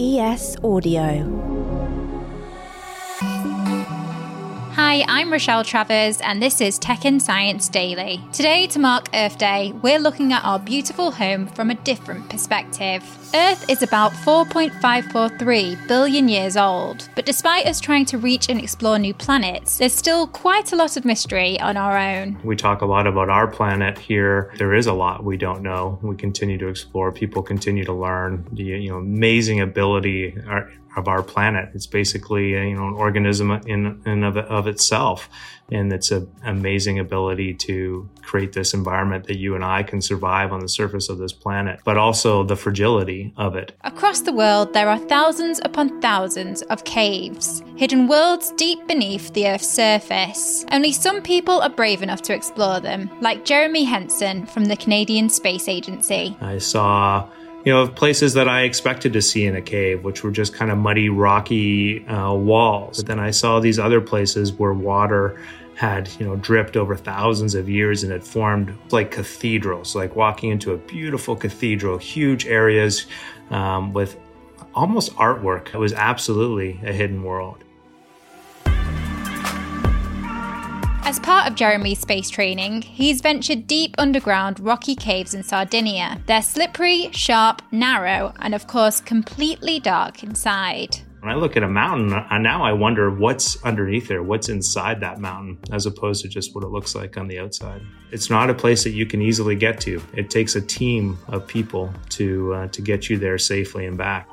ES Audio. Hi, I'm Rochelle Travers, and this is Tech and Science Daily. Today, to mark Earth Day, we're looking at our beautiful home from a different perspective. Earth is about 4.543 billion years old, but despite us trying to reach and explore new planets, there's still quite a lot of mystery on our own. We talk a lot about our planet here. There is a lot we don't know. We continue to explore. People continue to learn. The you know amazing ability of our planet. It's basically uh, you know an organism in and of, of itself, and it's an amazing ability to create this environment that you and I can survive on the surface of this planet, but also the fragility of it. Across the world, there are thousands upon thousands of caves, hidden worlds deep beneath the Earth's surface. Only some people are brave enough to explore them, like Jeremy Hansen from the Canadian Space Agency. I saw you know, of places that I expected to see in a cave, which were just kind of muddy, rocky uh, walls. But then I saw these other places where water had, you know, dripped over thousands of years and had formed like cathedrals, like walking into a beautiful cathedral, huge areas um, with almost artwork. It was absolutely a hidden world. As part of Jeremy's space training, he's ventured deep underground rocky caves in Sardinia. They're slippery, sharp, narrow, and of course, completely dark inside. When I look at a mountain, now I wonder what's underneath there, what's inside that mountain, as opposed to just what it looks like on the outside. It's not a place that you can easily get to. It takes a team of people to uh, to get you there safely and back.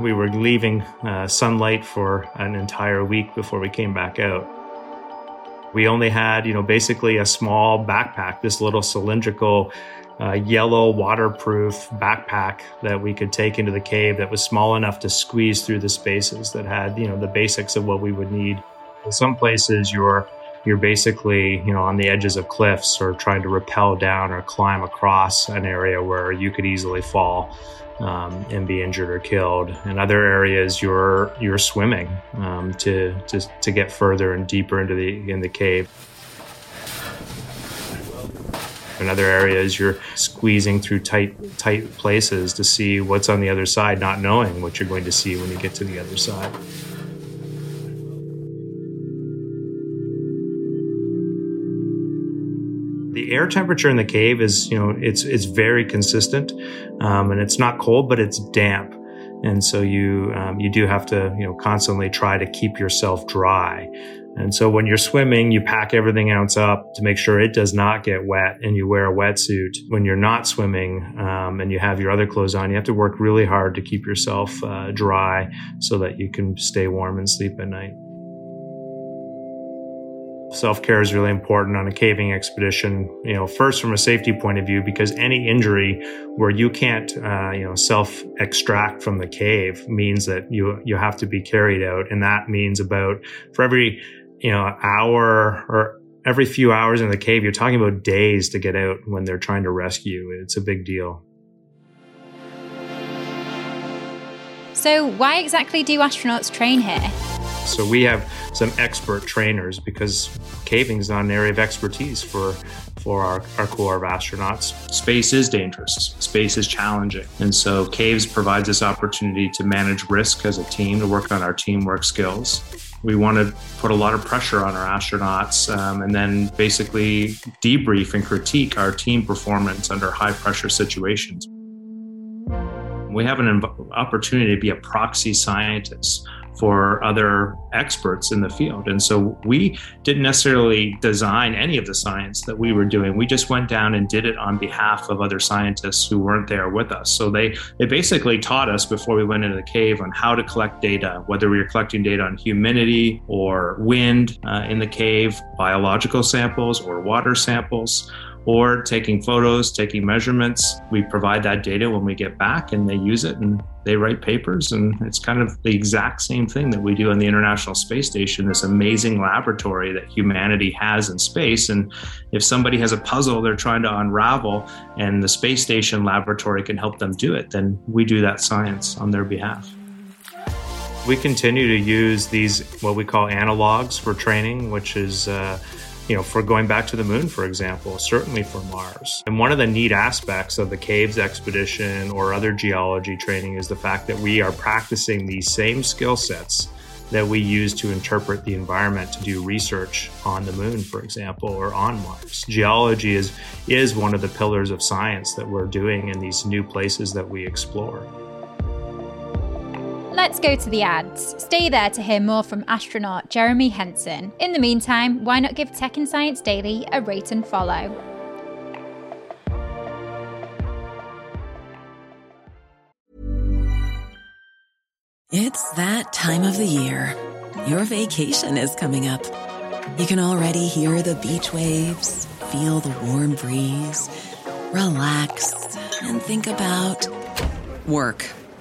We were leaving uh, sunlight for an entire week before we came back out. We only had, you know, basically a small backpack, this little cylindrical uh, yellow waterproof backpack that we could take into the cave that was small enough to squeeze through the spaces that had, you know, the basics of what we would need. In some places, you're you're basically, you know, on the edges of cliffs or trying to rappel down or climb across an area where you could easily fall um, and be injured or killed. In other areas, you're you're swimming um, to, to to get further and deeper into the in the cave. In other areas, you're squeezing through tight tight places to see what's on the other side, not knowing what you're going to see when you get to the other side. Air temperature in the cave is, you know, it's it's very consistent, um, and it's not cold, but it's damp, and so you um, you do have to, you know, constantly try to keep yourself dry. And so when you're swimming, you pack everything else up to make sure it does not get wet, and you wear a wetsuit. When you're not swimming um, and you have your other clothes on, you have to work really hard to keep yourself uh, dry so that you can stay warm and sleep at night. Self care is really important on a caving expedition. You know, first from a safety point of view, because any injury where you can't, uh, you know, self extract from the cave means that you you have to be carried out, and that means about for every you know hour or every few hours in the cave, you're talking about days to get out when they're trying to rescue. It's a big deal. So, why exactly do astronauts train here? So we have some expert trainers because caving is not an area of expertise for for our, our Corps of astronauts. Space is dangerous. Space is challenging. And so caves provides us opportunity to manage risk as a team, to work on our teamwork skills. We want to put a lot of pressure on our astronauts um, and then basically debrief and critique our team performance under high pressure situations. We have an opportunity to be a proxy scientist for other experts in the field. And so we didn't necessarily design any of the science that we were doing. We just went down and did it on behalf of other scientists who weren't there with us. So they, they basically taught us before we went into the cave on how to collect data, whether we were collecting data on humidity or wind uh, in the cave, biological samples or water samples or taking photos, taking measurements. We provide that data when we get back and they use it and they write papers. And it's kind of the exact same thing that we do on the International Space Station, this amazing laboratory that humanity has in space. And if somebody has a puzzle they're trying to unravel and the space station laboratory can help them do it, then we do that science on their behalf. We continue to use these, what we call analogs for training, which is uh, you know, for going back to the moon, for example, certainly for Mars. And one of the neat aspects of the caves expedition or other geology training is the fact that we are practicing these same skill sets that we use to interpret the environment to do research on the moon, for example, or on Mars. Geology is, is one of the pillars of science that we're doing in these new places that we explore. Let's go to the ads. Stay there to hear more from astronaut Jeremy Hansen. In the meantime, why not give Tech and Science Daily a rate and follow? It's that time of the year. Your vacation is coming up. You can already hear the beach waves, feel the warm breeze, relax, and think about work.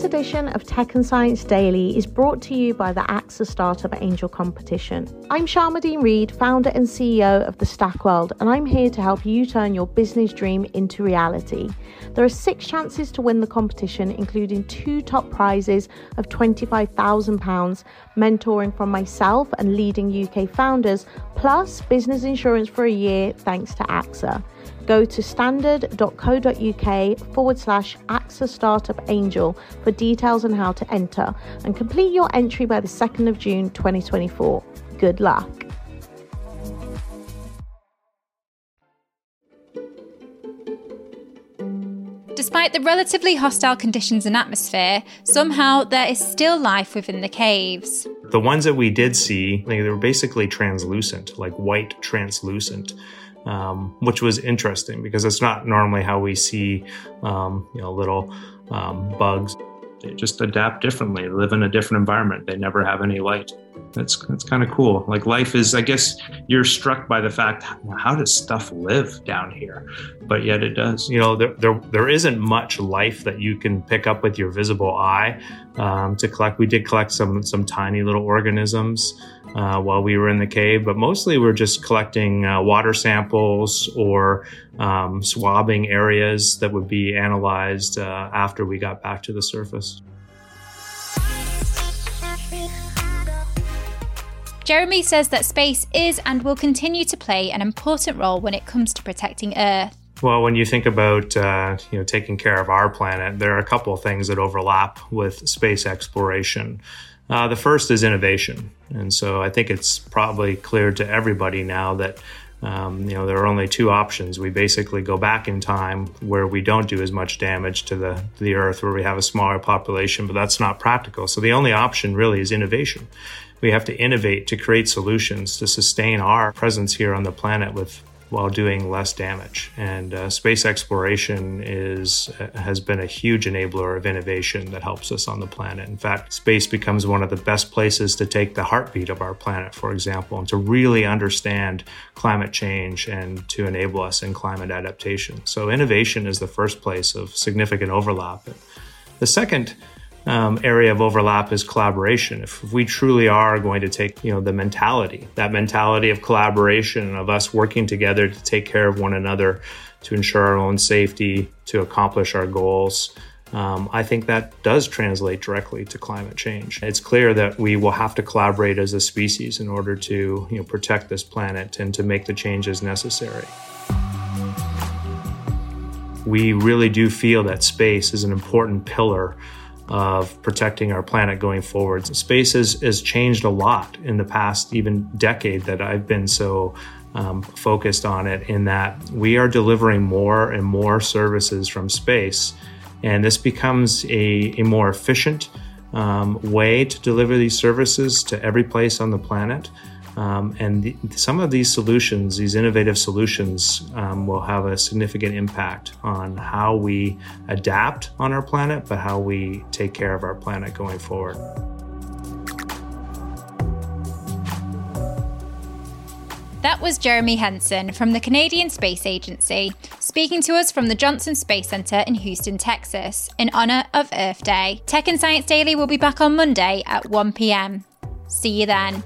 This edition of Tech and Science Daily is brought to you by the AXA Startup Angel Competition. I'm Sharmadean Reid, founder and CEO of the Stack World, and I'm here to help you turn your business dream into reality. There are six chances to win the competition, including two top prizes of £25,000, mentoring from myself and leading UK founders, plus business insurance for a year thanks to AXA go to standard.co.uk forward slash AXA Startup Angel for details on how to enter and complete your entry by the 2nd of June 2024. Good luck. Despite the relatively hostile conditions and atmosphere, somehow there is still life within the caves. The ones that we did see, they were basically translucent, like white translucent um, which was interesting because it's not normally how we see, um, you know, little um, bugs. They just adapt differently, live in a different environment. They never have any light. That's that's kind of cool. Like life is, I guess you're struck by the fact how does stuff live down here, but yet it does. You know, there there, there isn't much life that you can pick up with your visible eye um, to collect. We did collect some some tiny little organisms uh, while we were in the cave, but mostly we're just collecting uh, water samples or um, swabbing areas that would be analyzed uh, after we got back to the surface. Jeremy says that space is and will continue to play an important role when it comes to protecting Earth. Well, when you think about uh, you know taking care of our planet, there are a couple of things that overlap with space exploration. Uh, the first is innovation. And so I think it's probably clear to everybody now that um, you know there are only two options. We basically go back in time where we don't do as much damage to the to the Earth, where we have a smaller population, but that's not practical. So the only option really is innovation. We have to innovate to create solutions to sustain our presence here on the planet with while doing less damage. And uh, space exploration is uh, has been a huge enabler of innovation that helps us on the planet. In fact, space becomes one of the best places to take the heartbeat of our planet, for example, and to really understand climate change and to enable us in climate adaptation. So innovation is the first place of significant overlap. The second um, area of overlap is collaboration. If, if we truly are going to take, you know, the mentality, that mentality of collaboration, of us working together to take care of one another, to ensure our own safety, to accomplish our goals, um, I think that does translate directly to climate change. It's clear that we will have to collaborate as a species in order to you know, protect this planet and to make the changes necessary. We really do feel that space is an important pillar of protecting our planet going forward. Space has, has changed a lot in the past even decade that I've been so um, focused on it in that we are delivering more and more services from space. And this becomes a, a more efficient um, way to deliver these services to every place on the planet. Um, and the, some of these solutions, these innovative solutions, um, will have a significant impact on how we adapt on our planet, but how we take care of our planet going forward. That was Jeremy Hansen from the Canadian Space Agency, speaking to us from the Johnson Space Center in Houston, Texas, in honor of Earth Day. Tech and Science Daily will be back on Monday at 1 p.m. See you then.